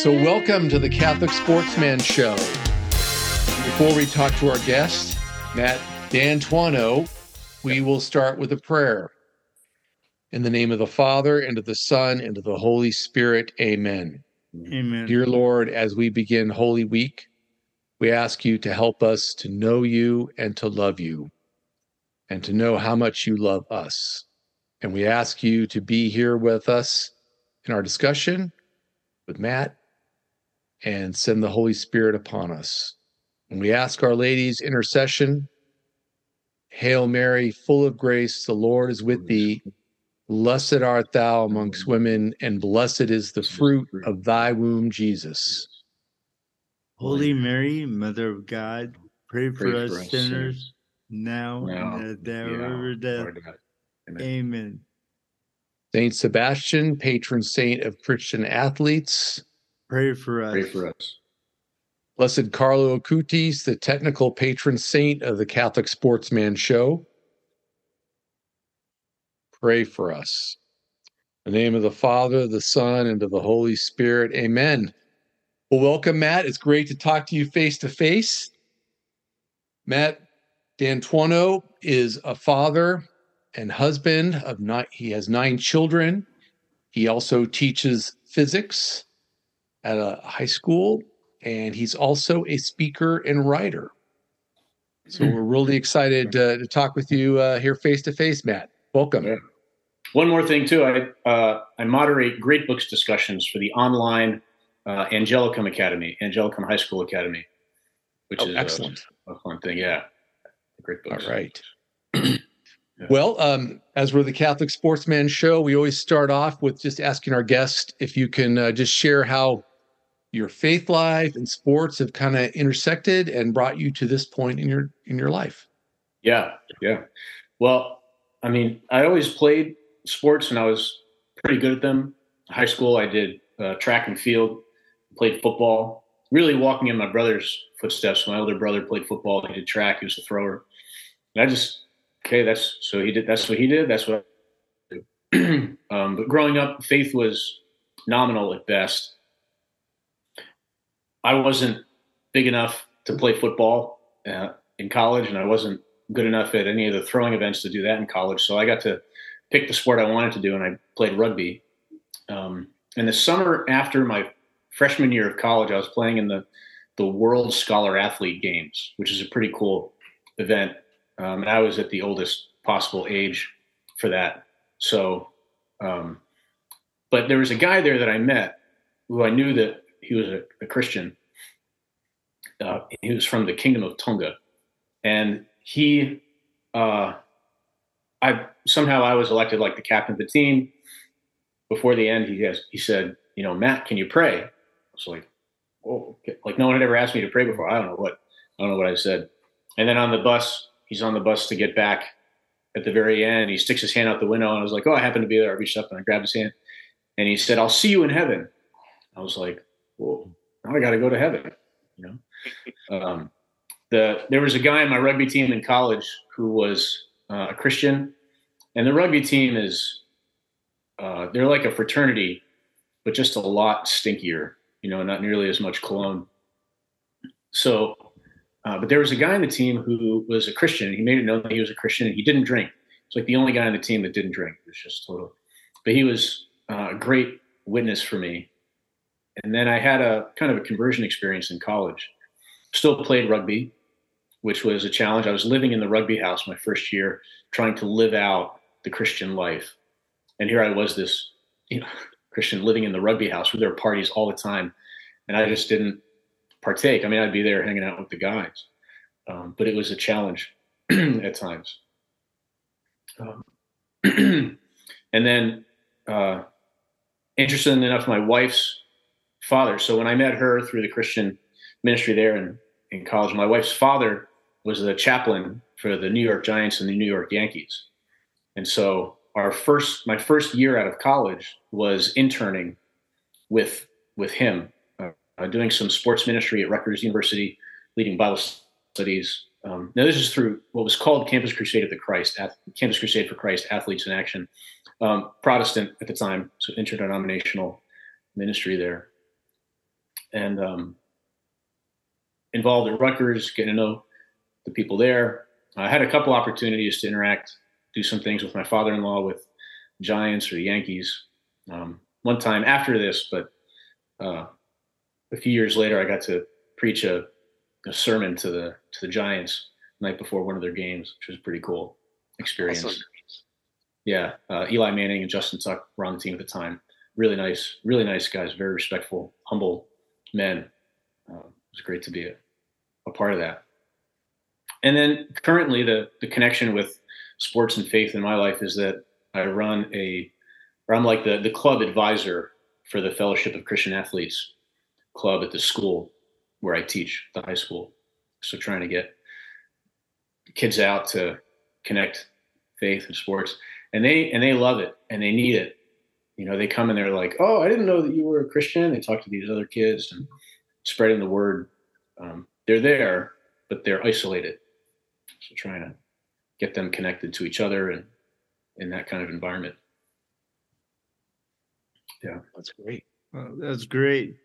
So, welcome to the Catholic Sportsman Show. Before we talk to our guest, Matt D'Antuono, we will start with a prayer. In the name of the Father, and of the Son, and of the Holy Spirit, amen. Amen. Dear Lord, as we begin Holy Week, we ask you to help us to know you and to love you, and to know how much you love us. And we ask you to be here with us in our discussion with Matt and send the Holy Spirit upon us. And we ask Our Lady's intercession. Hail Mary, full of grace, the Lord is with thee. Blessed art thou amongst women, and blessed is the fruit of thy womb, Jesus. Holy Mary, Mother of God, pray for, Pray us, for us sinners, sinners, now, now and at the hour Yeah, of our death. Lord Amen. Amen. Saint Sebastian, patron saint of Christian athletes. Pray for us. Pray for us. Blessed Carlo Acutis, the technical patron saint of the Catholic Sportsman Show. Pray for us. In the name of the Father, the Son, and of the Holy Spirit. Amen. Well, welcome, Matt. It's great to talk to you face to face. Matt D'Antuono is a father and husband of nine. He has nine children. He also teaches physics at a high school, and he's also a speaker and writer. So we're really excited uh, to talk with you uh, here face to face, Matt. Welcome. Yeah. One more thing too, I uh, I moderate great books discussions for the online uh, Angelicum Academy, Angelicum High School Academy, which Oh, is excellent. A, a fun thing. Yeah, great books. All right. Well, um, as we're the Catholic Sportsman Show, we always start off with just asking our guest if you can uh, just share how your faith life and sports have kind of intersected and brought you to this point in your in your life. Yeah, yeah. Well, I mean, I always played sports, and I was pretty good at them. High school, I did uh, track and field, played football. Really walking in my brother's footsteps. My older brother played football. He did track. He was a thrower. And I just okay. That's so he did. That's what he did. That's what. I do. um, but growing up, faith was nominal at best. I wasn't big enough to play football uh, in college, and I wasn't good enough at any of the throwing events to do that in college. So I got to pick the sport I wanted to do, and I played rugby. Um, and the summer after my freshman year of college, I was playing in the the World Scholar Athlete Games, which is a pretty cool event. Um, and I was at the oldest possible age for that. So, um, but there was a guy there that I met who I knew that he was a, a Christian. Uh, he was from the Kingdom of Tonga, and he, uh, I somehow I was elected like the captain of the team. Before the end, he has, he said, "You know, Matt, can you pray?" I was like, "Oh, okay." like no one had ever asked me to pray before. I don't know what I don't know what I said." And then on the bus, he's on the bus to get back. At the very end, he sticks his hand out the window, and I was like, "Oh, I happened to be there." I reached up and I grabbed his hand, and he said, "I'll see you in heaven." I was like, "Well, now I got to go to heaven," you know. Um, the there was a guy in my rugby team in college who was uh, a Christian, and the rugby team is uh, they're like a fraternity, but just a lot stinkier. You know, not nearly as much cologne. So, uh, but there was a guy on the team who was a Christian. He made it known that he was a Christian, and he didn't drink. It's like the only guy on the team that didn't drink. It was just total. But he was uh, a great witness for me. And then I had a kind of a conversion experience in college. Still played rugby, which was a challenge. I was living in the rugby house my first year, trying to live out the Christian life. And here I was, this you know, Christian living in the rugby house where there were parties all the time. And I just didn't partake. I mean, I'd be there hanging out with the guys, um, but it was a challenge at times. Um, and then, uh, interesting enough, my wife's father. So when I met her through the Christian ministry there in, in college, my wife's father was the chaplain for the New York Giants and the New York Yankees. And so our first, my first year out of college was interning with with him, uh, doing some sports ministry at Rutgers University, leading Bible studies, Um, now, this is through what was called Campus Crusade of the Christ, Campus Crusade for Christ, Athletes in Action, um, Protestant at the time, so interdenominational ministry there, and um, involved at Rutgers, getting to know the people there. I had a couple opportunities to interact, do some things with my father-in-law with Giants or the Yankees. Um, one time after this, but uh, a few years later, I got to preach a, a, sermon to the to the Giants night before one of their games, which was pretty cool experience. Awesome. Yeah, uh, Eli Manning and Justin Tuck were on the team at the time. Really nice, really nice guys. Very respectful, humble men. Uh, it was great to be a, a part of that. And then currently, the the connection with sports and faith in my life is that I run a, or I'm like the the club advisor for the Fellowship of Christian Athletes club at the school where I teach, the high school. So trying to get kids out to connect faith and sports, and they and they love it and they need it. You know, they come and they're like, "Oh, I didn't know that you were a Christian." They talk to these other kids and spreading the word. Um, they're there, but they're isolated. So trying to get them connected to each other and in that kind of environment. Yeah, that's great. That's great.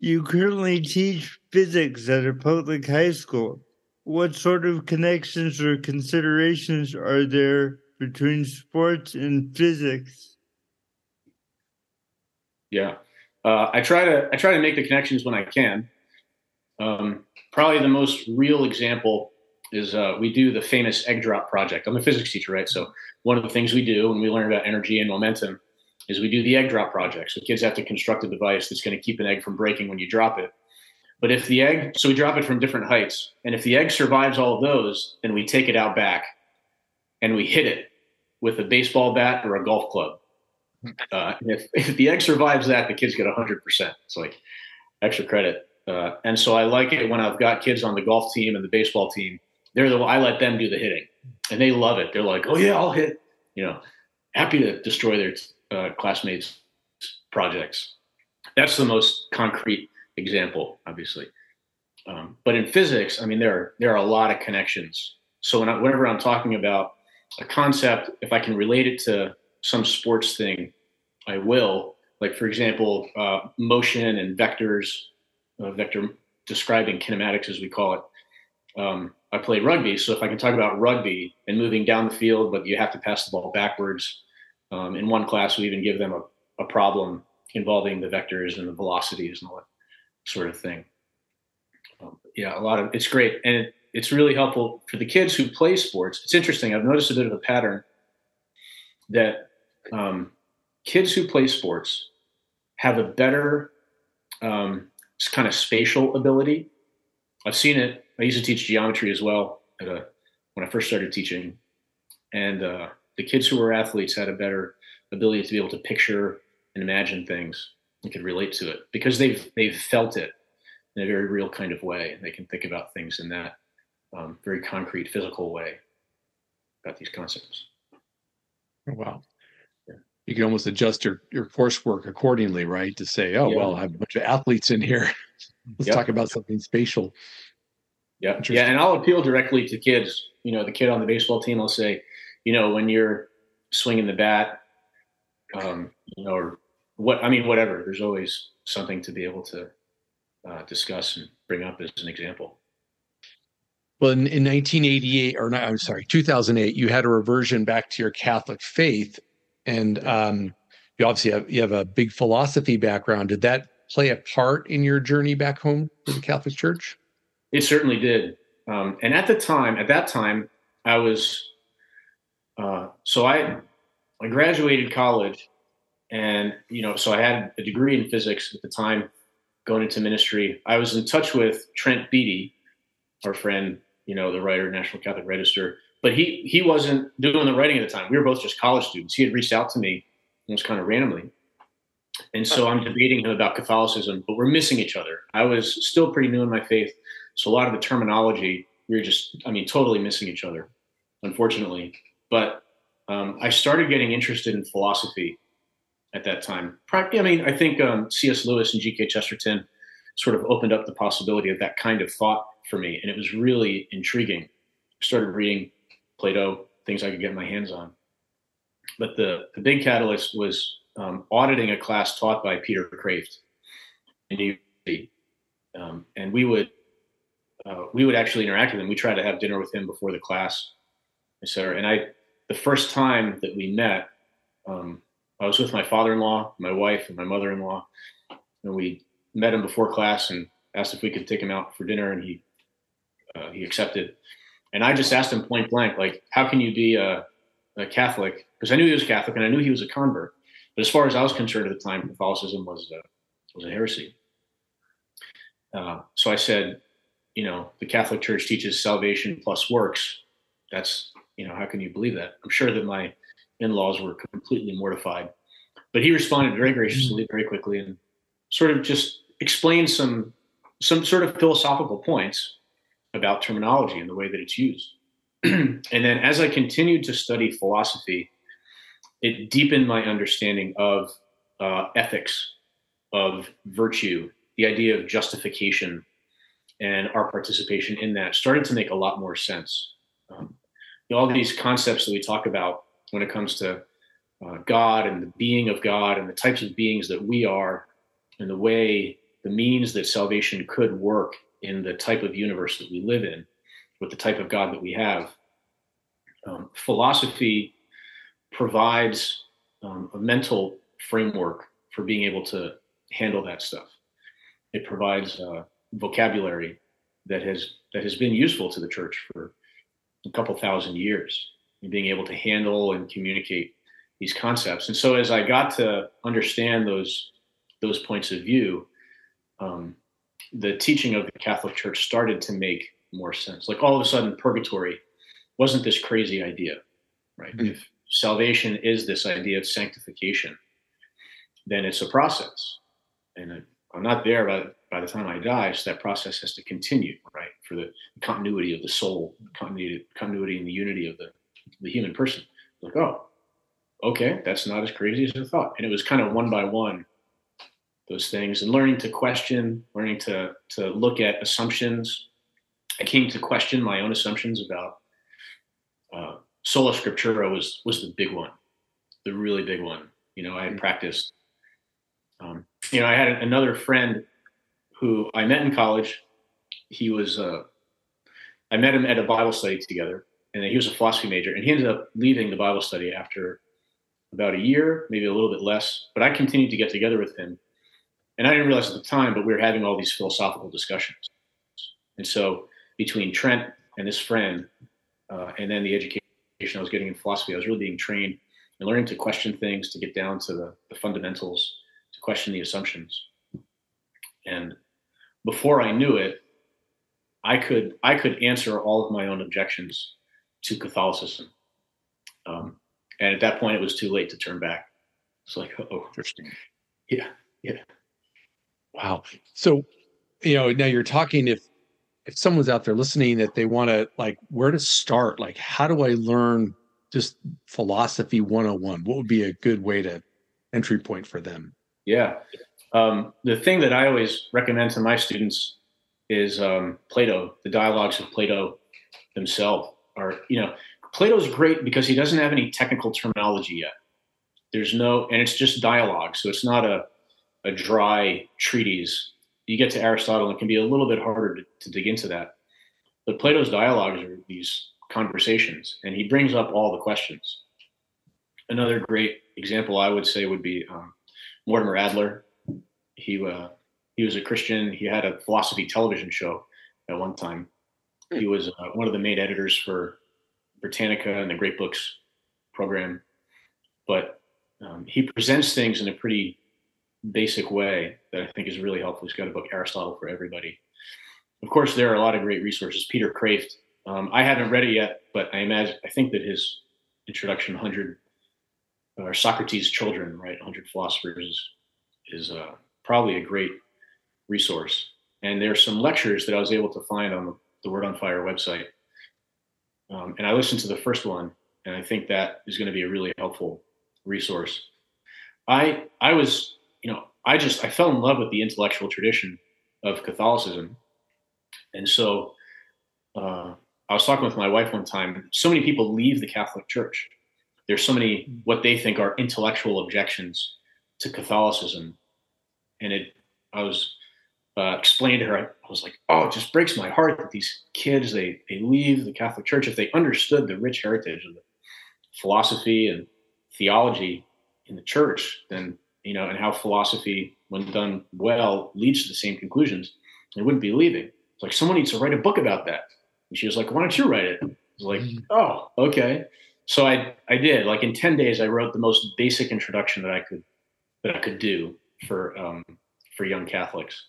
You currently teach physics at a public high school. What sort of connections or considerations are there between sports and physics? Yeah, uh, I try to I try to make the connections when I can. Um, probably the most real example is uh, we do the famous egg drop project. I'm a physics teacher, right? So one of the things we do when we learn about energy and momentum is we do the egg drop project. So kids have to construct a device that's going to keep an egg from breaking when you drop it. But if the egg, so we drop it from different heights, and if the egg survives all of those, then we take it out back and we hit it with a baseball bat or a golf club. Uh, if, if the egg survives that, the kids get 100%. It's like extra credit. Uh, and so I like it when I've got kids on the golf team and the baseball team they're the I let them do the hitting, and they love it. They're like, oh yeah, I'll hit. You know, happy to destroy their uh, classmates' projects. That's the most concrete example, obviously. Um, but in physics, I mean, there are there are a lot of connections. So when I, whenever I'm talking about a concept, if I can relate it to some sports thing, I will. Like for example, uh, motion and vectors, uh, vector describing kinematics as we call it. Um, I play rugby, so if I can talk about rugby and moving down the field, but you have to pass the ball backwards. Um, in one class, we even give them a, a problem involving the vectors and the velocities and all that sort of thing. Um, yeah, a lot of it's great, and it, it's really helpful for the kids who play sports. It's interesting. I've noticed a bit of a pattern that um, kids who play sports have a better um, kind of spatial ability. I've seen it I used to teach geometry as well a, when I first started teaching, and uh, the kids who were athletes had a better ability to be able to picture and imagine things and could relate to it because they've they've felt it in a very real kind of way, and they can think about things in that um, very concrete, physical way about these concepts. Oh, wow. You can almost adjust your, your coursework accordingly, right? To say, oh, yeah. well, I have a bunch of athletes in here. Let's yep. talk about something spatial. Yeah, yeah, and I'll appeal directly to kids. You know, the kid on the baseball team i'll say, you know, when you're swinging the bat, um, you know, or what I mean, whatever. There's always something to be able to uh, discuss and bring up as an example. Well, in, in 1988, or not, I'm sorry, 2008, you had a reversion back to your Catholic faith, and um, you obviously have you have a big philosophy background. Did that play a part in your journey back home to the Catholic Church? It certainly did. Um, and at the time, at that time, I was uh, so I I graduated college, and you know, so I had a degree in physics at the time. Going into ministry, I was in touch with Trent Beatty, our friend, you know, the writer, National Catholic Register. But he he wasn't doing the writing at the time. We were both just college students. He had reached out to me almost kind of randomly, and so I'm debating him about Catholicism, but we're missing each other. I was still pretty new in my faith. So a lot of the terminology, we were just, I mean, totally missing each other, unfortunately. But um, I started getting interested in philosophy at that time. I mean, I think um, C.S. Lewis and G.K. Chesterton sort of opened up the possibility of that kind of thought for me, and it was really intriguing. I started reading Plato, things I could get my hands on. But the, the big catalyst was um, auditing a class taught by Peter Kreeft in New York Um, and we would uh, we would actually interact with him. We tried to have dinner with him before the class, et cetera. And I, the first time that we met, um, I was with my father-in-law, my wife, and my mother-in-law, and we met him before class and asked if we could take him out for dinner, and he uh, he accepted. And I just asked him point blank, like, how can you be a, a Catholic? Because I knew he was Catholic and I knew he was a convert. But as far as I was concerned at the time, Catholicism was a, was a heresy. Uh, so I said, you know, the Catholic Church teaches salvation plus works. That's, you know, how can you believe that? I'm sure that my in-laws were completely mortified, but he responded very graciously, very quickly, and sort of just explained some some sort of philosophical points about terminology and the way that it's used. and then as I continued to study philosophy, it deepened my understanding of uh, ethics, of virtue, the idea of justification, and our participation in that started to make a lot more sense. Um, all these concepts that we talk about when it comes to uh, God and the being of God and the types of beings that we are, and the way the means that salvation could work in the type of universe that we live in, with the type of God that we have. Um, philosophy provides um, a mental framework for being able to handle that stuff. It provides uh, vocabulary that has that has been useful to the church for a couple thousand years, and being able to handle and communicate these concepts. And so, as I got to understand those those points of view, um, the teaching of the Catholic Church started to make more sense. Like all of a sudden, purgatory wasn't this crazy idea, right? Mm-hmm. If salvation is this idea of sanctification, then it's a process. And I'm not there by, by the time I die, so that process has to continue? For the continuity of the soul, continuity, continuity and the unity of the, the human person. Like, oh, okay, that's not as crazy as I thought. And it was kind of one by one those things and learning to question, learning to to look at assumptions. I came to question my own assumptions about uh, sola scriptura was was the big one, the really big one. You know, I had practiced. Um, you know, I had another friend who I met in college. He was uh, I met him at a Bible study together, and he was a philosophy major, and he ended up leaving the Bible study after about a year, maybe a little bit less. But I continued to get together with him and I didn't realize at the time, but we were having all these philosophical discussions. And so between Trent and this friend, uh, and then the education I was getting in philosophy, I was really being trained and learning to question things, to get down to the, the fundamentals, to question the assumptions. And before I knew it, I could I could answer all of my own objections to Catholicism. Um, and at that point, it was too late to turn back. It's like, oh, interesting. Yeah, yeah. Wow. So, you know, now you're talking if if someone's out there listening that they want to like where to start, like how do I learn just philosophy 101? What would be a good way to entry point for them? Yeah. Um, the thing that I always recommend to my students is um, Plato, the dialogues of Plato himself are, you know, Plato's great because he doesn't have any technical terminology yet. There's no, and it's just dialogue. So it's not a, a dry treatise. You get to Aristotle, it can be a little bit harder to, to dig into that. But Plato's dialogues are these conversations, and he brings up all the questions. Another great example I would say would be um, Mortimer Adler. He uh, he was a Christian. He had a philosophy television show at one time. He was uh, one of the main editors for Britannica and the Great Books program. But um, he presents things in a pretty basic way that I think is really helpful. He's got a book, Aristotle for Everybody. Of course, there are a lot of great resources. Peter Kreeft, um, I haven't read it yet, but I imagine I think that his introduction, 100 or Socrates' Children, right, 100 Philosophers, is, is uh, probably a great resource. And there are some lectures that I was able to find on the, the Word on Fire website. Um, and I listened to the first one, and I think that is going to be a really helpful resource. I I was you know, I just I fell in love with the intellectual tradition of Catholicism. And so uh, I was talking with my wife one time. So many people leave the Catholic Church. There's so many what they think are intellectual objections to Catholicism, and it. I was uh, explaining to her. I was like, "Oh, it just breaks my heart that these kids they they leave the Catholic Church if they understood the rich heritage of the philosophy and theology in the church, then you know, and how philosophy, when done well, leads to the same conclusions. They wouldn't be leaving. It's like someone needs to write a book about that. And she was like, "Why don't you write it?" I was like, mm-hmm. "Oh, okay." So I I did. Like in ten days, I wrote the most basic introduction that I could that I could do for um, for young Catholics.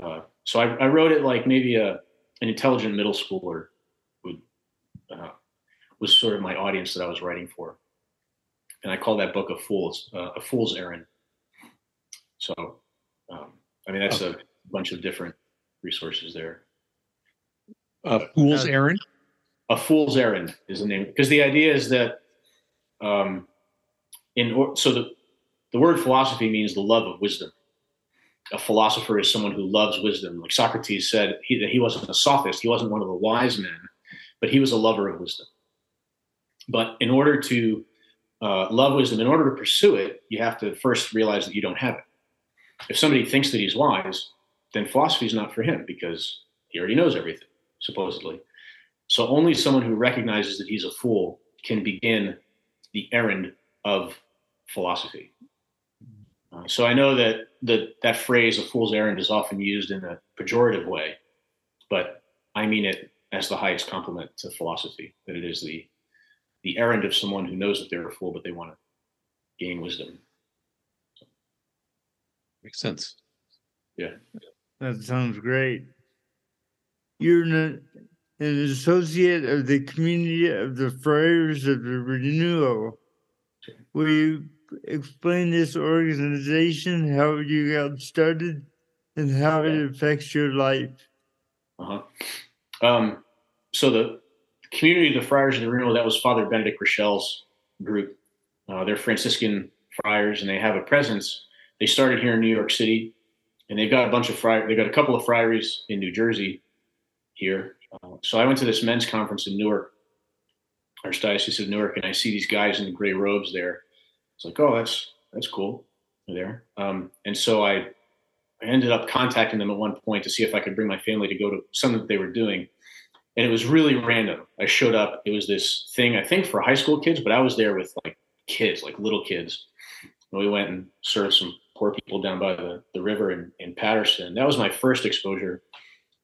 Uh, so I, I, wrote it like maybe a an intelligent middle schooler would uh, was sort of my audience that I was writing for, and I call that book a fool's uh, a fool's errand. So, um, I mean that's okay. a bunch of different resources there. A fool's errand. A fool's errand is the name because the idea is that, um, in or, so the the word philosophy means the love of wisdom. A philosopher is someone who loves wisdom. Like Socrates said he, that he wasn't a sophist, he wasn't one of the wise men, but he was a lover of wisdom. But in order to uh, love wisdom, in order to pursue it, you have to first realize that you don't have it. If somebody thinks that he's wise, then philosophy is not for him because he already knows everything, supposedly. So only someone who recognizes that he's a fool can begin the errand of philosophy. Uh, so I know that the, that phrase, a fool's errand, is often used in a pejorative way, but I mean it as the highest compliment to philosophy, that it is the, the errand of someone who knows that they're a fool, but they want to gain wisdom. So. Makes sense. Yeah. That sounds great. You're an, an associate of the community of the Friars of the Renewal. Will you explain this organization, how you got started, and how it affects your life? Uh huh. Um, so the community of the Friars of the Renewal, that was Father Benedict Groeschel's group. Uh, they're Franciscan friars, and they have a presence. They started here in New York City and they've got a bunch of fri- they've got a couple of friaries in New Jersey here. Uh, so I went to this men's conference in Newark, Archdiocese of Newark, and I see these guys in the gray robes there. It's like, oh, that's that's cool. There. Um, and so I I ended up contacting them at one point to see if I could bring my family to go to something that they were doing. And it was really random. I showed up. It was this thing, I think, for high school kids, but I was there with like kids, like little kids. And we went and served some poor people down by the, the river in, in Paterson. That was my first exposure.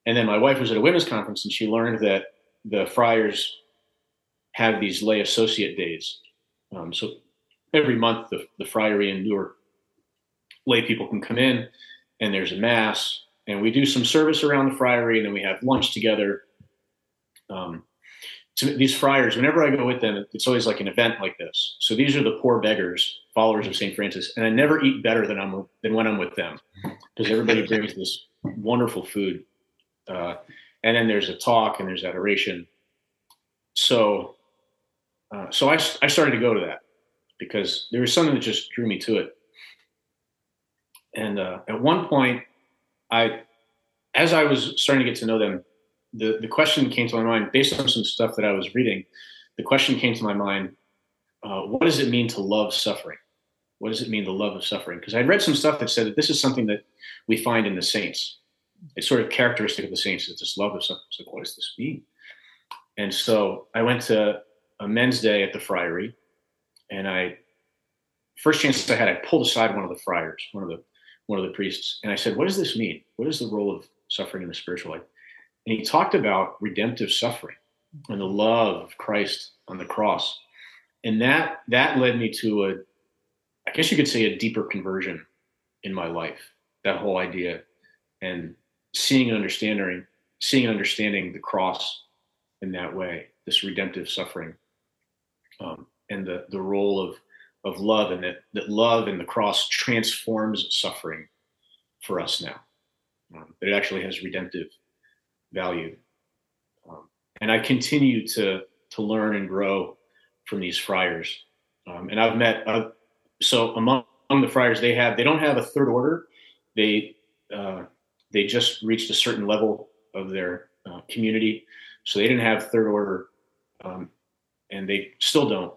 And then my wife was at a women's conference and she learned that the friars have these lay associate days. Um, so every month, the, the friary in Newark lay people can come in and there's a mass and we do some service around the friary and then we have lunch together. Um, to these friars, whenever I go with them, it's always like an event like this. So these are the poor beggars, followers of St. Francis, and I never eat better than I'm than when I'm with them, because everybody brings this wonderful food, uh, and then there's a talk and there's adoration. So, uh, so I I started to go to that because there was something that just drew me to it. And uh, at one point, I, as I was starting to get to know them, the, the question came to my mind based on some stuff that I was reading. The question came to my mind uh, what does it mean to love suffering? What does it mean, the love of suffering? Because I'd read some stuff that said that this is something that we find in the saints. It's sort of characteristic of the saints, is this love of suffering. It's like, what does this mean? And so I went to a men's day at the friary, and I, first chance I had, I pulled aside one of the friars, one of the one of the priests, and I said, "What does this mean? What is the role of suffering in the spiritual life?" And he talked about redemptive suffering and the love of Christ on the cross. And that that led me to a I guess you could say a deeper conversion in my life. That whole idea and seeing and understanding seeing and understanding the cross in that way, this redemptive suffering. Um, and the the role of of love and that, that love and the cross transforms suffering for us now. Um, that it actually has redemptive value. Um, and I continue to to learn and grow from these friars. Um, and I've met uh, so among, among, the friars they have they don't have a third order. They uh, they just reached a certain level of their uh, community, so they didn't have third order, um, and they still don't.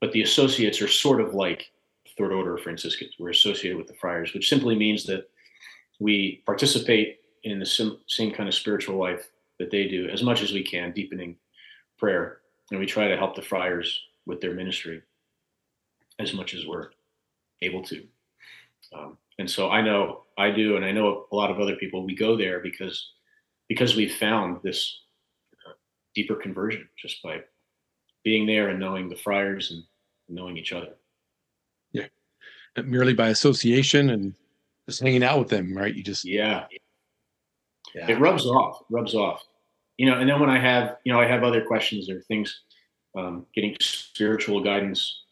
But the associates are sort of like third order Franciscans. We're associated with the friars, which simply means that we participate in the sim- same kind of spiritual life that they do as much as we can, deepening prayer, and we try to help the friars with their ministry as much as we're able to. Um, and so I know I do, and I know a lot of other people. We go there because because we've found this uh, deeper conversion just by being there and knowing the friars and knowing each other. Yeah, merely by association and just hanging out with them, right? You just yeah, yeah. It rubs off. Rubs off. You know, and then when I have you know I have other questions or things, um, getting spiritual guidance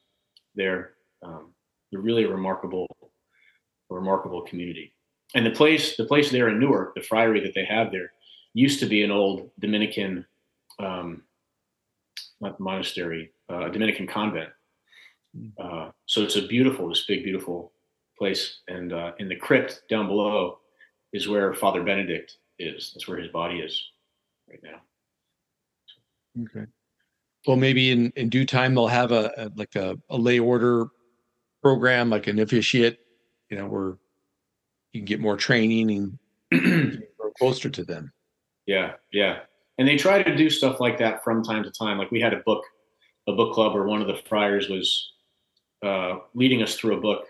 there. Um, they're really a remarkable, a remarkable community. And the place, the place there in Newark, the friary that they have there, used to be an old Dominican, um, not monastery, uh, a Dominican convent. Hmm. Uh, so it's a beautiful, this big, beautiful place. And uh, in the crypt down below is where Father Benedict is. That's where his body is right now. Okay. Well, maybe in, in due time they'll have a, a like a, a lay order program, like an novitiate, you know, where you can get more training and grow closer to them. Yeah, yeah. And they try to do stuff like that from time to time. Like we had a book, a book club where one of the friars was uh, leading us through a book,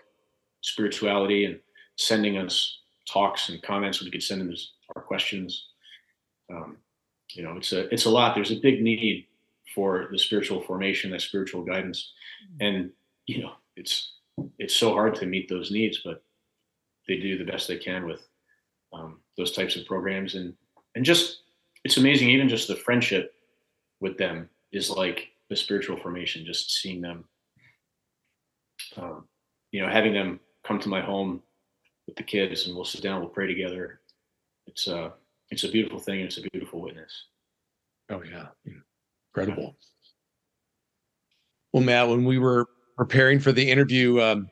spirituality, and sending us talks and comments. We could send them our questions. Um, you know, it's a it's a lot. There's a big need for the spiritual formation, that spiritual guidance, and you know, it's it's so hard to meet those needs, but they do the best they can with um, those types of programs and and just it's amazing even just the friendship with them is like the spiritual formation just seeing them um, you know having them come to my home with the kids and we'll sit down we'll pray together. It's a uh, it's a beautiful thing it's a beautiful witness. Oh yeah. Incredible. Well matt when we were preparing for the interview, um,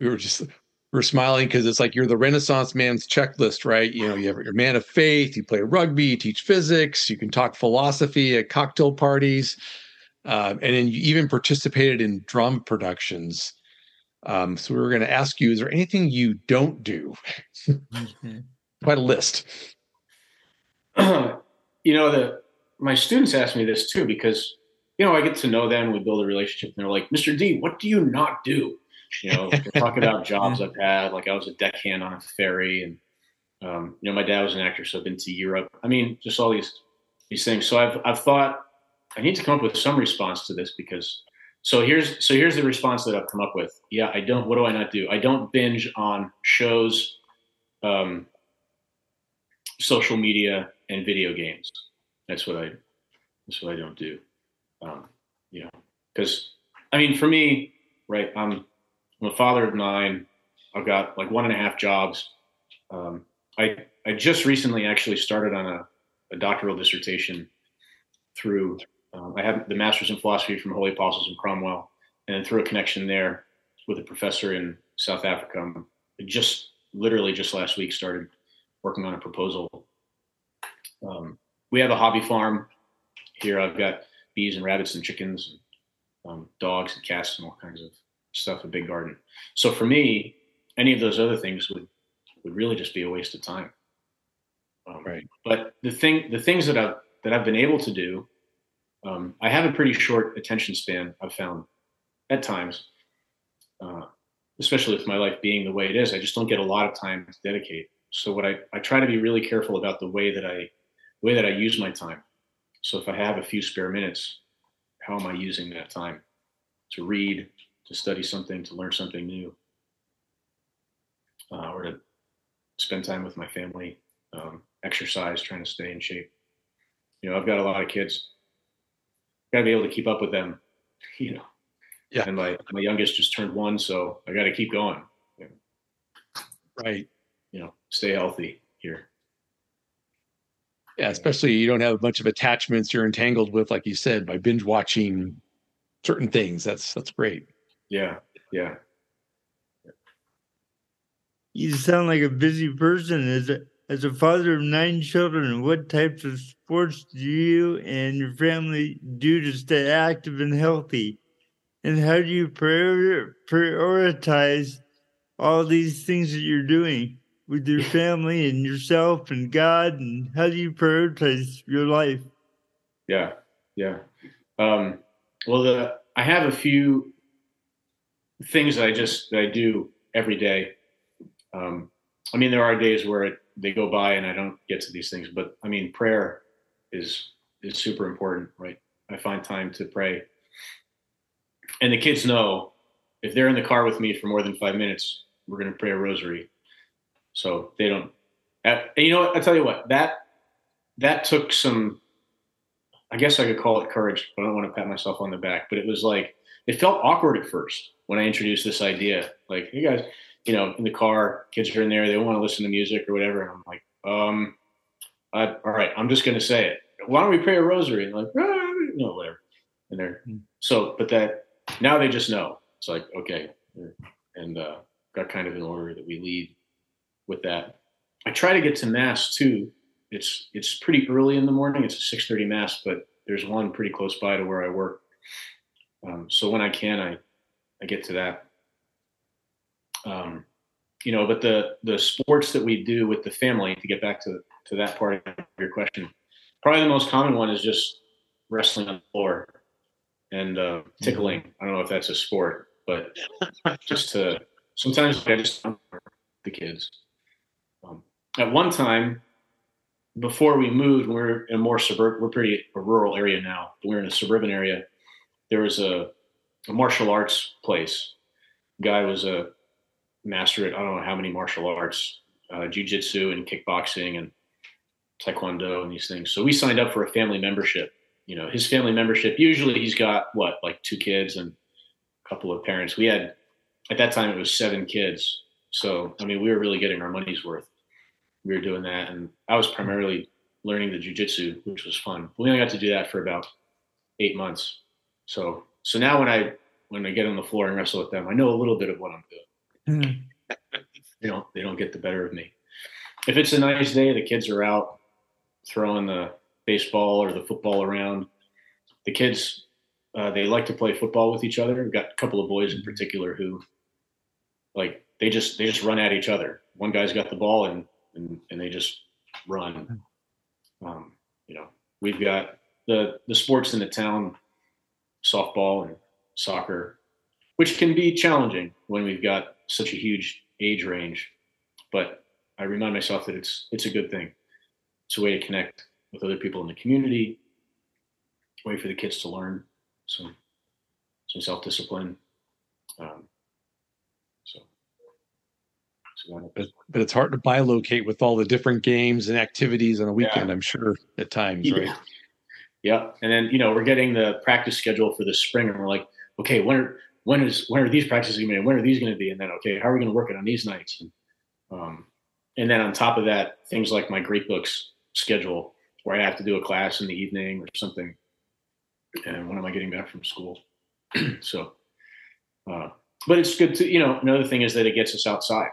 we were just were smiling because it's like you're the Renaissance man's checklist, right? You know, you have your man of faith, you play rugby, you teach physics, you can talk philosophy at cocktail parties, uh, and then you even participated in drum productions. Um, so we were going to ask you: Is there anything you don't do? mm-hmm. Quite a list. you know, the my students ask me this too because you know, I get to know them. We build a relationship, and they're like, "Mr. D, what do you not do?" You know, talk about jobs I've had. Like I was a deckhand on a ferry, and um, you know, my dad was an actor, so I've been to Europe. I mean, just all these these things. So I've I've thought I need to come up with some response to this because so here's so here's the response that I've come up with. Yeah, I don't. What do I not do? I don't binge on shows, um, social media, and video games. That's what I. That's what I don't do. Um, you know, because I mean, for me, right, I'm, I'm a father of nine. I've got like one and a half jobs. Um, I I just recently actually started on a, a doctoral dissertation through um, I have the master's in philosophy from Holy Apostles in Cromwell, and through a connection there with a professor in South Africa. I just literally just last week started working on a proposal. Um, we have a hobby farm here. I've got bees and rabbits and chickens, and, um, dogs and cats and all kinds of stuff. A big garden. So for me, any of those other things would would really just be a waste of time. Um, right. But the thing, the things that I've that I've been able to do, um, I have a pretty short attention span. I've found at times, uh, especially with my life being the way it is. I just don't get a lot of time to dedicate. So what I, I try to be really careful about the way that I way that I use my time. So if I have a few spare minutes, how am I using that time to read, to study something, to learn something new, uh, or to spend time with my family, um, exercise, trying to stay in shape. You know, I've got a lot of kids. Got to be able to keep up with them. You know, yeah. And my my youngest just turned one, so I got to keep going. Right. You know, stay healthy here. Yeah, especially you don't have a bunch of attachments you're entangled with, like you said, by binge watching certain things. That's that's great. Yeah, yeah. You sound like a busy person. Is it as a father of nine children, what types of sports do you and your family do to stay active and healthy? And how do you prior- prioritize all these things that you're doing with your family and yourself and God? And how do you prioritize your life? Yeah, yeah. Um, well, the I have a few things that I just that I do every day. Um, I mean, there are days where it, they go by and I don't get to these things, but I mean, prayer is is super important, right? I find time to pray, and the kids know if they're in the car with me for more than five minutes, we're going to pray a rosary, so they don't. And you know what? I tell you what that that took some. I guess I could call it courage, but I don't want to pat myself on the back. But it was like it felt awkward at first when I introduced this idea. Like, you guys, you know, in the car, kids are in there, they want to listen to music or whatever. And I'm like, um, I, all right, I'm just going to say it. Why don't we pray a rosary? And like, ah, you know, whatever. And they're hmm. so, but that now they just know. It's like, okay. And uh, got kind of an order that we lead with that. I try to get to mass too. It's it's pretty early in the morning. It's a 6:30 mass, but there's one pretty close by to where I work. Um, so when I can, I I get to that. Um, you know, but the the sports that we do with the family to get back to to that part of your question, probably the most common one is just wrestling on the floor and uh, tickling. I don't know if that's a sport, but just to sometimes I just the kids. Um, at one time, before we moved, we're in a more suburban. We're pretty a rural area now. But we're in a suburban area. There was a a martial arts place. Guy was a master at I don't know how many martial arts, uh, jujitsu and kickboxing and taekwondo and these things. So we signed up for a family membership. You know, his family membership. Usually, he's got what like two kids and a couple of parents. We had at that time it was seven kids. So I mean, we were really getting our money's worth. We were doing that, and I was primarily learning the jujitsu, which was fun. We only got to do that for about eight months. So so now when I when I get on the floor and wrestle with them, I know a little bit of what I'm doing. Mm. they don't they don't get the better of me. If it's a nice day, the kids are out throwing the baseball or the football around. The kids uh, they like to play football with each other. We've got a couple of boys in particular who like they just they just run at each other. One guy's got the ball and and, and they just run. Um, you know, we've got the the sports in the town softball and soccer, which can be challenging when we've got such a huge age range. But I remind myself that it's it's a good thing. It's a way to connect with other people in the community, way for the kids to learn some some self discipline. Um, so, so but, but it's hard to bilocate with all the different games and activities on a weekend. Yeah. I'm sure at times, yeah. right? Yeah, and then you know we're getting the practice schedule for the spring, and we're like, okay, when are when is when are these practices going to be? When are these going to be? And then okay, how are we going to work it on these nights? And, um, and then on top of that, things like my Great Books schedule, where I have to do a class in the evening or something. And when am I getting back from school? so, uh, but it's good to you know. Another thing is that it gets us outside.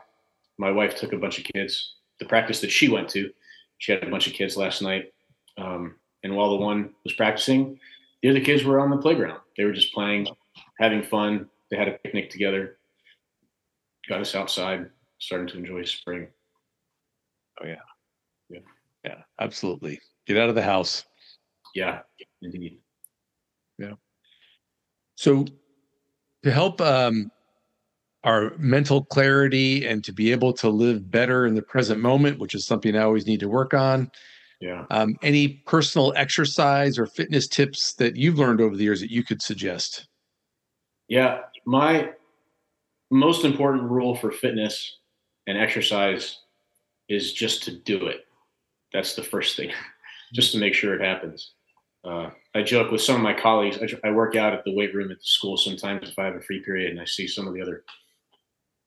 My wife took a bunch of kids. The practice that she went to, she had a bunch of kids last night. Um, and while the one was practicing, the other kids were on the playground. They were just playing, having fun. They had a picnic together. Got us outside, starting to enjoy spring. Oh yeah, yeah, yeah, absolutely. Get out of the house. Yeah, indeed. Yeah. So, to help um, our mental clarity and to be able to live better in the present moment, which is something I always need to work on, yeah. Um, any personal exercise or fitness tips that you've learned over the years that you could suggest? Yeah, my most important rule for fitness and exercise is just to do it. That's the first thing, just to make sure it happens. Uh, I joke with some of my colleagues. I, I, work out at the weight room at the school sometimes if I have a free period, and I see some of the other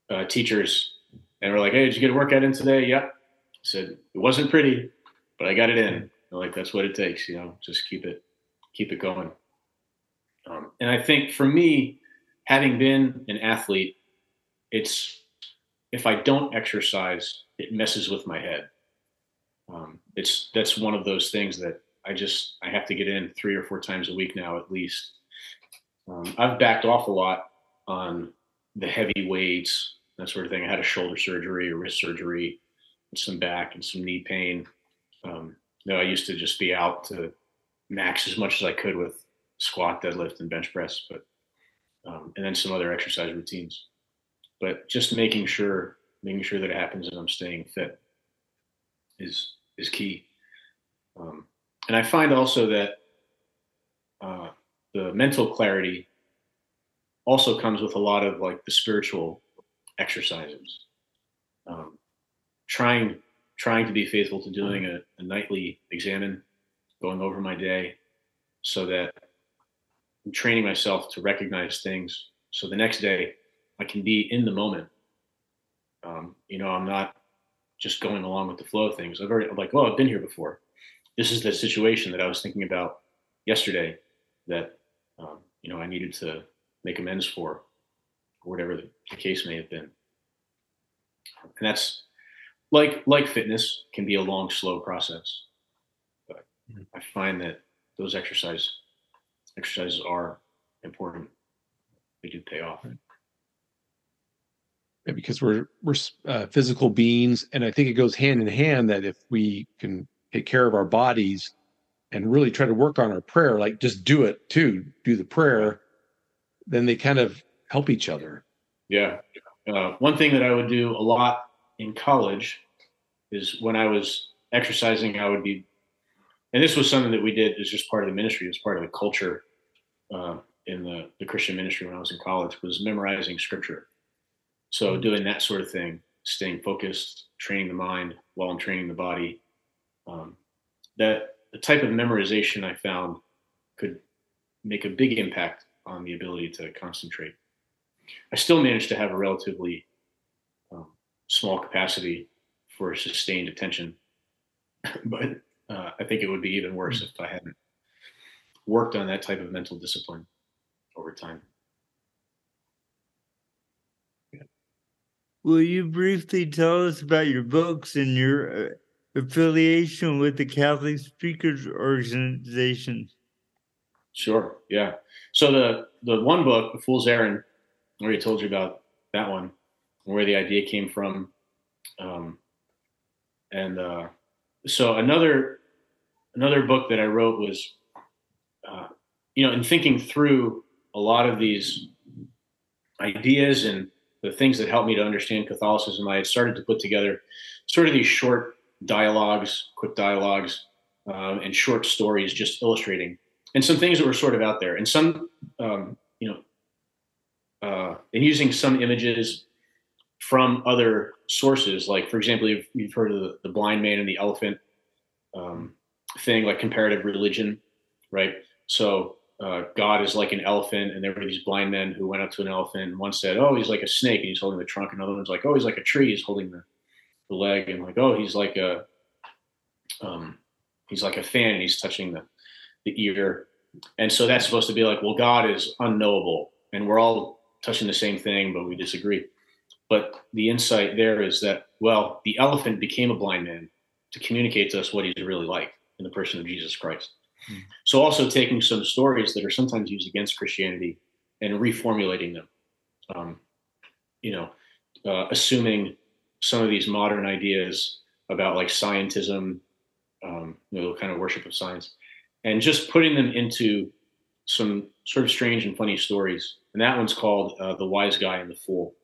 uh, teachers, and we're like, "Hey, did you get a workout in today?" Yep. I said it wasn't pretty, but I got it in. Like that's what it takes, you know. Just keep it, keep it going. Um, and I think for me, having been an athlete, it's if I don't exercise, it messes with my head. um, it's that's one of those things that I just I have to get in three or four times a week now at least. Um, I've backed off a lot on the heavy weights, that sort of thing. I had a shoulder surgery, a wrist surgery, some back and some knee pain. Um, you know, I used to just be out to max as much as I could with squat, deadlift, and bench press, but um, and then some other exercise routines. But just making sure, making sure that it happens and I'm staying fit is is key. Um, and I find also that uh, the mental clarity also comes with a lot of like the spiritual exercises. Um, trying trying to be faithful to doing a, a nightly examen, going over my day, so that I'm training myself to recognize things. So the next day, I can be in the moment. Um, you know, I'm not just going along with the flow of things. I've already I'm like, well, I've been here before. This is the situation that I was thinking about yesterday that um, you know I needed to make amends for, or whatever the, the case may have been. And that's like like fitness can be a long, slow process. But mm-hmm. I find that those exercise exercises are important. They do pay off. Yeah, because we're we're uh, physical beings, and I think it goes hand in hand that if we can take care of our bodies and really try to work on our prayer, like just do it too, do the prayer, then they kind of help each other. Yeah. Uh, one thing that I would do a lot in college is when I was exercising, I would be, and this was something that we did as just part of the ministry, as part of the culture uh, in the, the Christian ministry when I was in college, was memorizing scripture. So mm-hmm. doing that sort of thing, staying focused, training the mind while I'm training the body. Um, that the type of memorization I found could make a big impact on the ability to concentrate. I still managed to have a relatively um, small capacity for sustained attention. but uh, I think it would be even worse if I hadn't worked on that type of mental discipline over time. Will you briefly tell us about your books and your uh, affiliation with the Catholic Speakers Organization? Sure. Yeah. So the the one book, The Fool's Errand, I already told you about that one, where the idea came from. Um, and uh, so another another book that I wrote was, uh, you know, in thinking through a lot of these ideas and the things that helped me to understand Catholicism, I had started to put together sort of these short dialogues, quick dialogues, um, and short stories, just illustrating, and some things that were sort of out there, and some, um, you know, uh, and using some images from other sources. Like, for example, you've, you've heard of the, the, blind man and the elephant um, thing, like comparative religion, right? So uh, God is like an elephant, and there were these blind men who went up to an elephant. And one said, "Oh, he's like a snake, and he's holding the trunk." Another one's like, "Oh, he's like a tree, he's holding the, the leg," and like, "Oh, he's like a, um, he's like a fan, and he's touching the, the ear." And so that's supposed to be like, well, God is unknowable, and we're all touching the same thing, but we disagree. But the insight there is that, well, the elephant became a blind man to communicate to us what he's really like in the person of Jesus Christ. Hmm. So, also taking some stories that are sometimes used against Christianity and reformulating them. Um, you know, uh, assuming some of these modern ideas about like scientism, um, you know, kind of worship of science, and just putting them into some sort of strange and funny stories. And that one's called uh, The Wise Guy and the Fool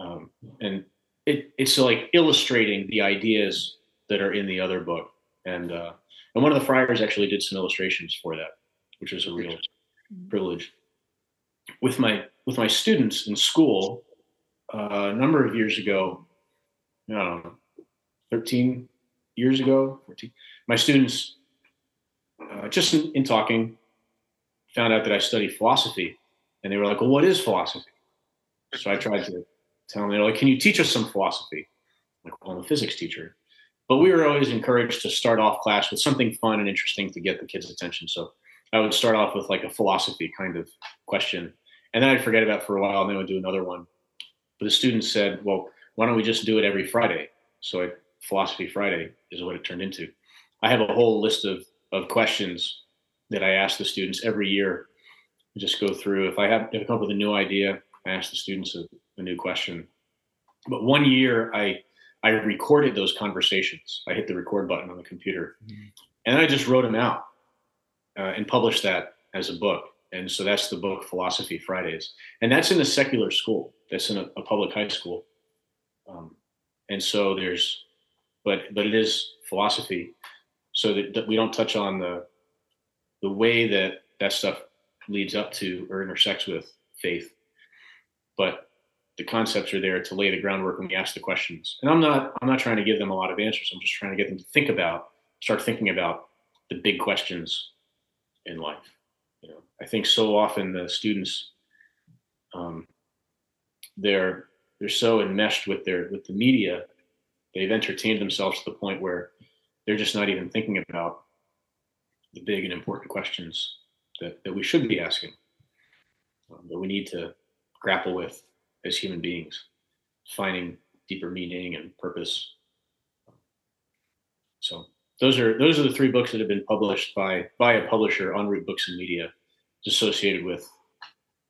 um, and it, it's like illustrating the ideas that are in the other book. And uh, and one of the friars actually did some illustrations for that, which was a real privilege. With my with my students in school, uh, a number of years ago, I don't know, thirteen years ago, 14, my students, uh, just in, in talking, found out that I studied philosophy, and they were like, "Well, what is philosophy?" So I tried to tell they're like, can you teach us some philosophy? I'm like, well, I'm a physics teacher. But we were always encouraged to start off class with something fun and interesting to get the kids' attention. So I would start off with like a philosophy kind of question. And then I'd forget about for a while and then I would do another one. But the students said, well, why don't we just do it every Friday? So I Philosophy Friday is what it turned into. I have a whole list of of questions that I ask the students every year. I just go through. If I have if I come up with a new idea, I ask the students a, a new question. But one year, I I recorded those conversations. I hit the record button on the computer, mm-hmm. and I just wrote them out uh, and published that as a book. And so that's the book Philosophy Fridays, and that's in a secular school. That's in a, a public high school. Um, and so there's, but but it is philosophy, so that, that we don't touch on the the way that that stuff leads up to or intersects with faith, but the concepts are there to lay the groundwork when we ask the questions. And I'm not I'm not trying to give them a lot of answers. I'm just trying to get them to think about, start thinking about the big questions in life. You know, I think so often the students, um, they're they're so enmeshed with their with the media, they've entertained themselves to the point where they're just not even thinking about the big and important questions that, that we should be asking, um, that we need to grapple with as human beings, finding deeper meaning and purpose. So those are those are the three books that have been published by by a publisher, En route Books and Media, associated with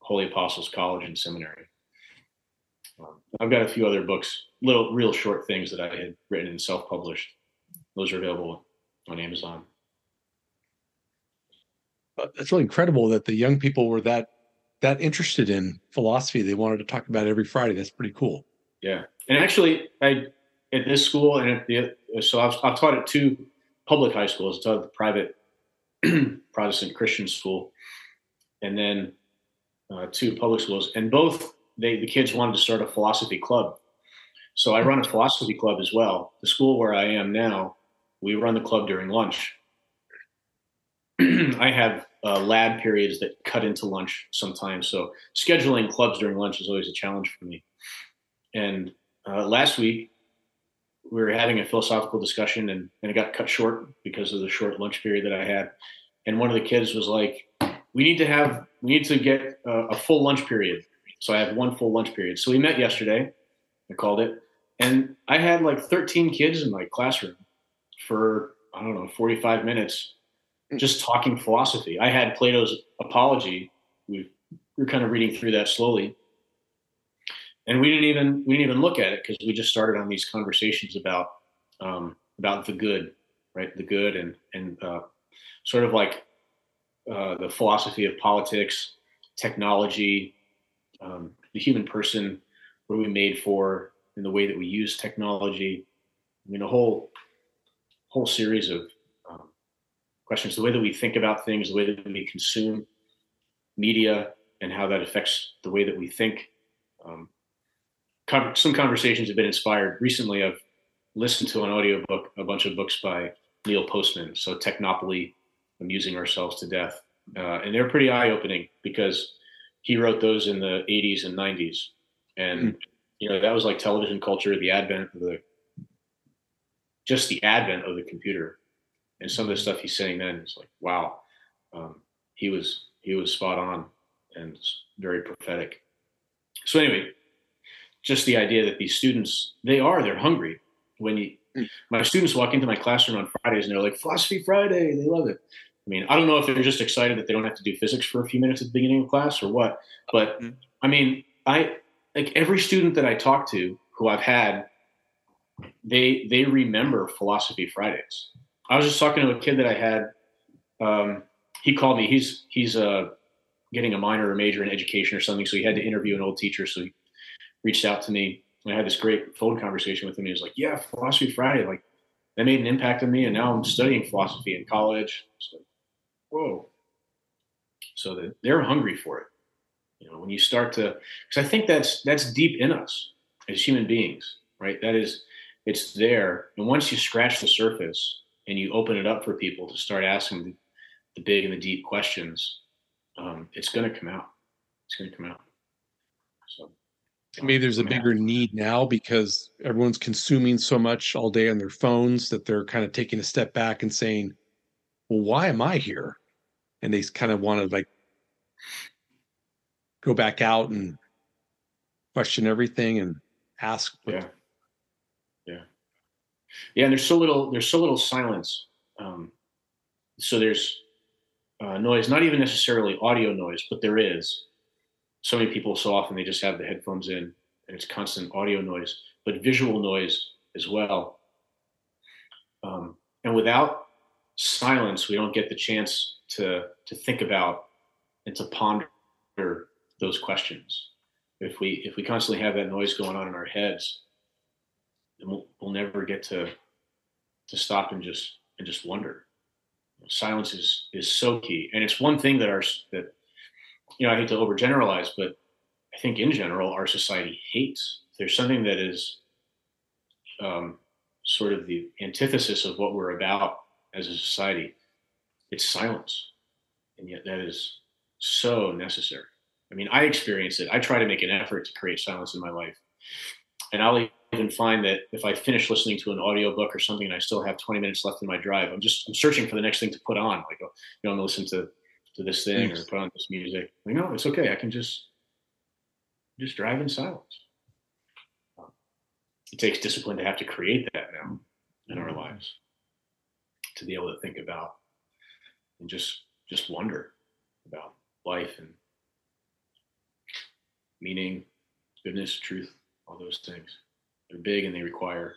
Holy Apostles College and Seminary. Um, I've got a few other books, little real short things that I had written and self-published. Those are available on Amazon. It's really incredible that the young people were that that interested in philosophy. They wanted to talk about every Friday. That's pretty cool. Yeah, and actually, I at this school and at the so I've, I've taught at two public high schools. I taught at the private Protestant Christian school, and then uh, two public schools, and both they the kids wanted to start a philosophy club. So I run a philosophy club as well. The school where I am now, we run the club during lunch. I have uh, lab periods that cut into lunch sometimes. So scheduling clubs during lunch is always a challenge for me. And uh, last week, we were having a philosophical discussion and, and it got cut short because of the short lunch period that I had. And one of the kids was like, we need to have, we need to get a, a full lunch period. So I have one full lunch period. So we met yesterday. I called it. And I had like 13 kids in my classroom for, I don't know, 45 minutes just talking philosophy. I had Plato's Apology. We were kind of reading through that slowly, and we didn't even we didn't even look at it because we just started on these conversations about um, about the good, right? The good and and uh, sort of like uh, the philosophy of politics, technology, um, the human person. What are we made for? In the way that we use technology. I mean, a whole whole series of questions, the way that we think about things, the way that we consume media, and how that affects the way that we think. Um, some conversations have been inspired. Recently, I've listened to an audiobook, a bunch of books by Neil Postman. So, Technopoly, Amusing Ourselves to Death. Uh, and they're pretty eye opening because he wrote those in the 80s and 90s. And, mm. you know, that was like television culture, the advent of the, just the advent of the computer and some of the stuff he's saying then is like, wow, um, he was he was spot on and very prophetic. So anyway, just the idea that these students they are they're hungry. When you, hmm. my students walk into my classroom on Fridays and they're like Philosophy Friday, they love it. I mean, I don't know if they're just excited that they don't have to do physics for a few minutes at the beginning of class or what, but hmm. I mean, I like every student that I talk to who I've had, they they remember Philosophy Fridays I was just talking to a kid that I had. Um, he called me. He's he's uh, getting a minor or major in education or something, so he had to interview an old teacher. So he reached out to me. And I had this great phone conversation with him. He was like, "Yeah, Philosophy Friday, like that made an impact on me, and now I'm studying philosophy in college." So, whoa! So they're hungry for it. You know, when you start to, because I think that's that's deep in us as human beings, right? That is, it's there, and once you scratch the surface, and you open it up for people to start asking the, big and the deep questions, um, it's going to come out. It's going to come out. So maybe there's a bigger need now because everyone's consuming so much all day on their phones that they're kind of taking a step back and saying, "Well, why am I here?" And they kind of want to like go back out and question everything and ask yeah yeah Yeah, and there's so little there's so little silence. Um, so there's uh, noise, not even necessarily audio noise, but there is. So many people so often they just have the headphones in and it's constant audio noise, but visual noise as well. Um, and without silence, we don't get the chance to to think about and to ponder those questions. If we if we constantly have that noise going on in our heads, then we'll, we'll never get to to stop and just and just wonder. Silence is is so key, and it's one thing that our that you know I hate to overgeneralize, but I think in general our society hates. There's something that is um, sort of the antithesis of what we're about as a society. It's silence, and yet that is so necessary. I mean, I experience it. I try to make an effort to create silence in my life. And I'll even find that if I finish listening to an audiobook or something and I still have 20 minutes left in my drive, I'm just I'm searching for the next thing to put on. Like, oh, you know, I'm gonna listen to to this thing or put on this music. You know, it's okay. I can just just drive in silence. It takes discipline to have to create that now in our mm-hmm. lives, to be able to think about and just just wonder about life and meaning, goodness, truth, all those things. They're big and they require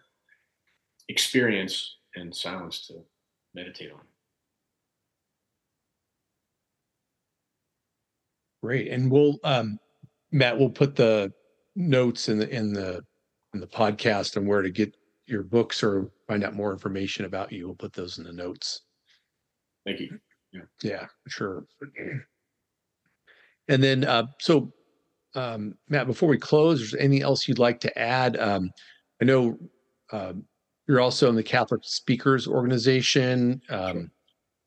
experience and silence to meditate on. Great, and we'll um, Matt, we'll put the notes in the in the in the podcast and where to get your books or find out more information about you. We'll put those in the notes. Thank you. Yeah, yeah sure. And then, uh, so um, Matt, before we close, is there anything else you'd like to add? Um, I know um, you're also in the Catholic Speakers Organization. Um, sure.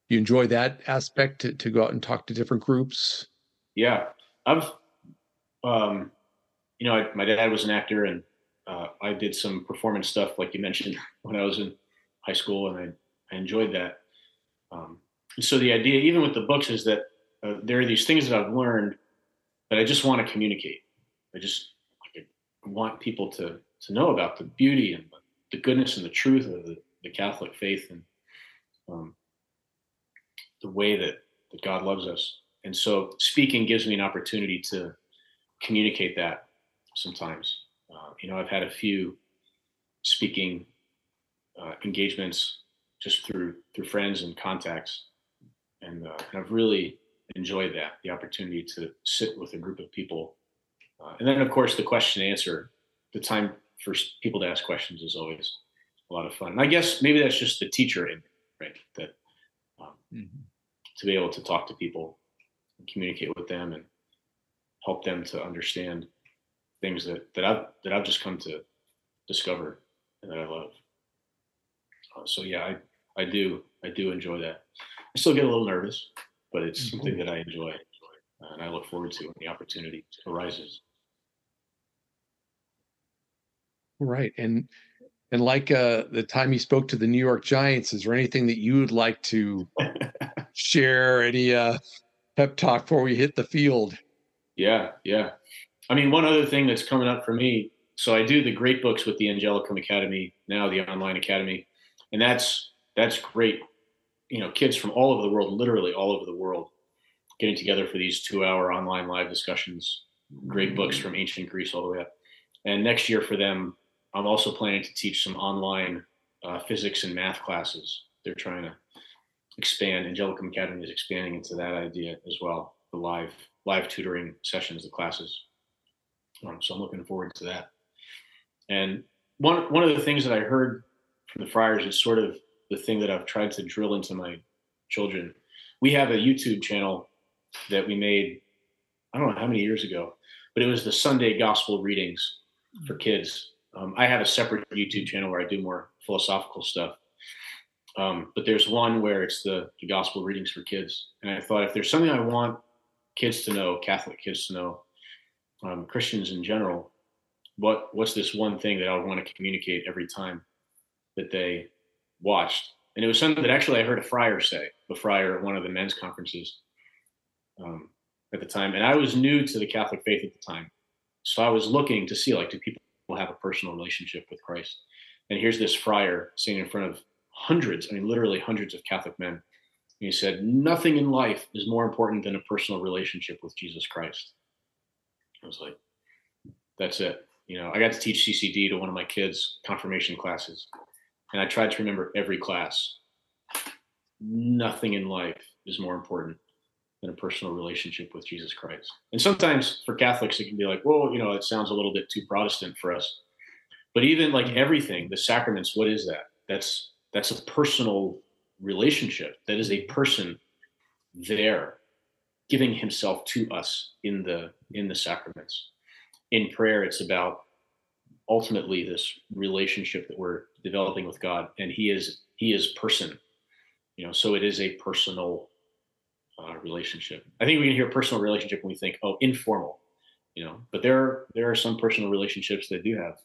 You enjoy that aspect to, to go out and talk to different groups? Yeah, I've, um, you know, I, my dad was an actor, and uh, I did some performance stuff, like you mentioned, when I was in high school, and I, I enjoyed that. Um, so the idea, even with the books, is that uh, there are these things that I've learned that I just want to communicate. I just I want people to to know about the beauty and the goodness and the truth of the, the Catholic faith and um, the way that, that God loves us. And so speaking gives me an opportunity to communicate that sometimes. Uh, you know, I've had a few speaking uh, engagements just through through friends and contacts, and, uh, and I've really enjoy that the opportunity to sit with a group of people. Uh, and then of course the question and answer the time for people to ask questions is always a lot of fun. And i guess maybe that's just the teacher in right that um, mm-hmm. to be able to talk to people and communicate with them and help them to understand things that that i've that i've just come to discover and that i love. Uh, so yeah i i do i do enjoy that. I still get a little nervous but it's mm-hmm. something that I enjoy and I look forward to when the opportunity arises. Right. And and like uh, the time you spoke to the New York Giants, is there anything that you would like to share? Any uh, pep talk before we hit the field? Yeah, yeah. I mean, one other thing that's coming up for me. So I do the great books with the Angelicum Academy now, the online academy, and that's that's great you know kids from all over the world, literally all over the world, getting together for these two-hour online live discussions. Great books from ancient Greece all the way up. And next year for them, I'm also planning to teach some online uh, physics and math classes. They're trying to expand. Angelicum Academy is expanding into that idea as well. The live live tutoring sessions, the classes. Um, so I'm looking forward to that. And one one of the things that I heard from the friars is sort of the thing that I've tried to drill into my children. We have a YouTube channel that we made, I don't know how many years ago, but it was the Sunday gospel readings for kids. Um, I have a separate YouTube channel where I do more philosophical stuff. Um, but there's one where it's the, the gospel readings for kids. And I thought if there's something I want kids to know, Catholic kids to know, um, Christians in general, what what's this one thing that I want to communicate every time that they watched. And it was something that actually I heard a friar say, a friar at one of the men's conferences um, at the time. And I was new to the Catholic faith at the time. So I was looking to see, like, do people have a personal relationship with Christ? And here's this friar sitting in front of hundreds, I mean, literally hundreds of Catholic men. And he said, Nothing in life is more important than a personal relationship with Jesus Christ. I was like, That's it. You know, I got to teach CCD to one of my kids' confirmation classes. And I tried to remember every class. Nothing in life is more important than a personal relationship with Jesus Christ. And sometimes for Catholics, it can be like, well, you know, it sounds a little bit too Protestant for us. But even like mm-hmm. everything, the sacraments, what is that? That's that's a personal relationship. That is a mm-hmm. person there giving himself to us in the in the sacraments. In prayer, it's about ultimately this relationship that we're developing with God, and He is He is person. You know, so it is a personal uh, relationship. I think we can hear personal relationship when we think, oh, informal. You know, but there there are some personal relationships that do have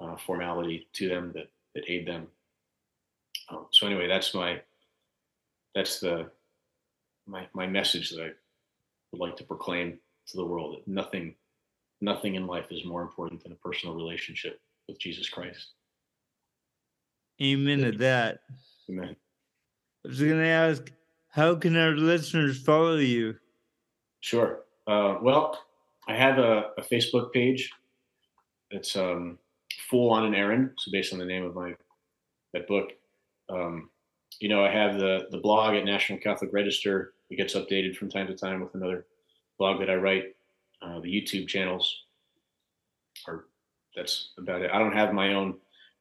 uh, formality to them that that aid them. Um, so anyway, that's my that's the my my message that I would like to proclaim to the world that nothing nothing in life is more important than a personal relationship with Jesus Christ. Amen to that. Amen. I was going to ask, how can our listeners follow you? Sure. Uh, well, I have a, a Facebook page. It's um, Fool on an Errand, so based on the name of my that book. Um, you know, I have the the blog at National Catholic Register. It gets updated from time to time with another blog that I write. Uh, the YouTube channels are that's about it. I don't have my own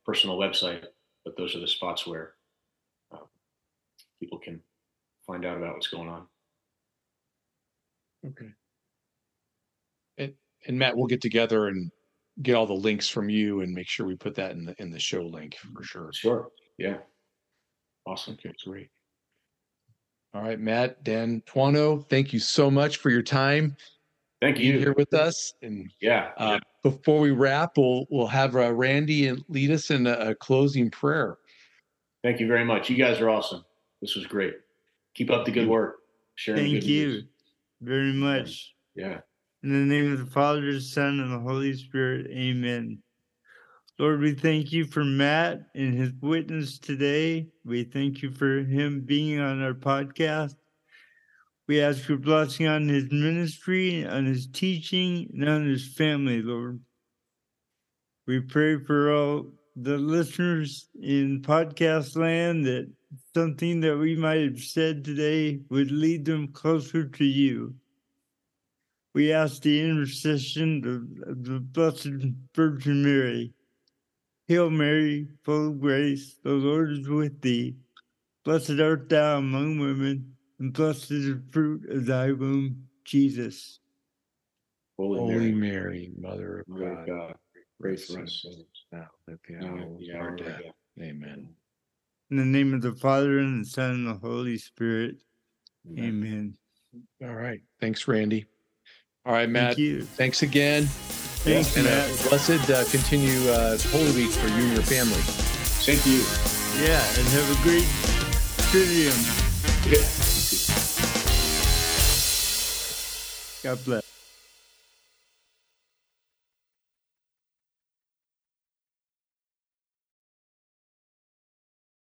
personal website, but those are the spots where uh, people can find out about what's going on. Okay. And and Matt, we'll get together and get all the links from you and make sure we put that in the in the show link for sure. Sure. Yeah. Awesome. Okay, great. All right, Matt, D'Antuono, thank you so much for your time. Thank being you. here with us. And Yeah. uh, before we wrap, we'll we'll have uh, Randy and lead us in a, a closing prayer. Thank you very much. You guys are awesome. This was great. Keep up the good work. Sharing Thank good you news. very much. Yeah. In the name of the Father, the Son, and the Holy Spirit, amen. Lord, we thank you for Matt and his witness today. We thank you for him being on our podcast. We ask your blessing on his ministry, on his teaching, and on his family, Lord. We pray for all the listeners in podcast land that something that we might have said today would lead them closer to you. We ask the intercession of, the Blessed Virgin Mary. Hail Mary, full of grace, the Lord is with thee. Blessed art thou among women, and blessed is the fruit of thy womb, Jesus. Holy, Holy Mary, Mary, Mother of Mother God, of God, pray for us sinners. now at the now hour and the of our death. death. Amen. In the name of the Father, and the Son, and the Holy Spirit. Amen. Amen. All right. Thanks, Randy. All right, Matt. Thank you. Thanks again. Thanks, and a Matt. blessed uh, continue uh, Holy Week for you and your family. Thank you. Yeah, and have a great Triduum. Yeah. God bless.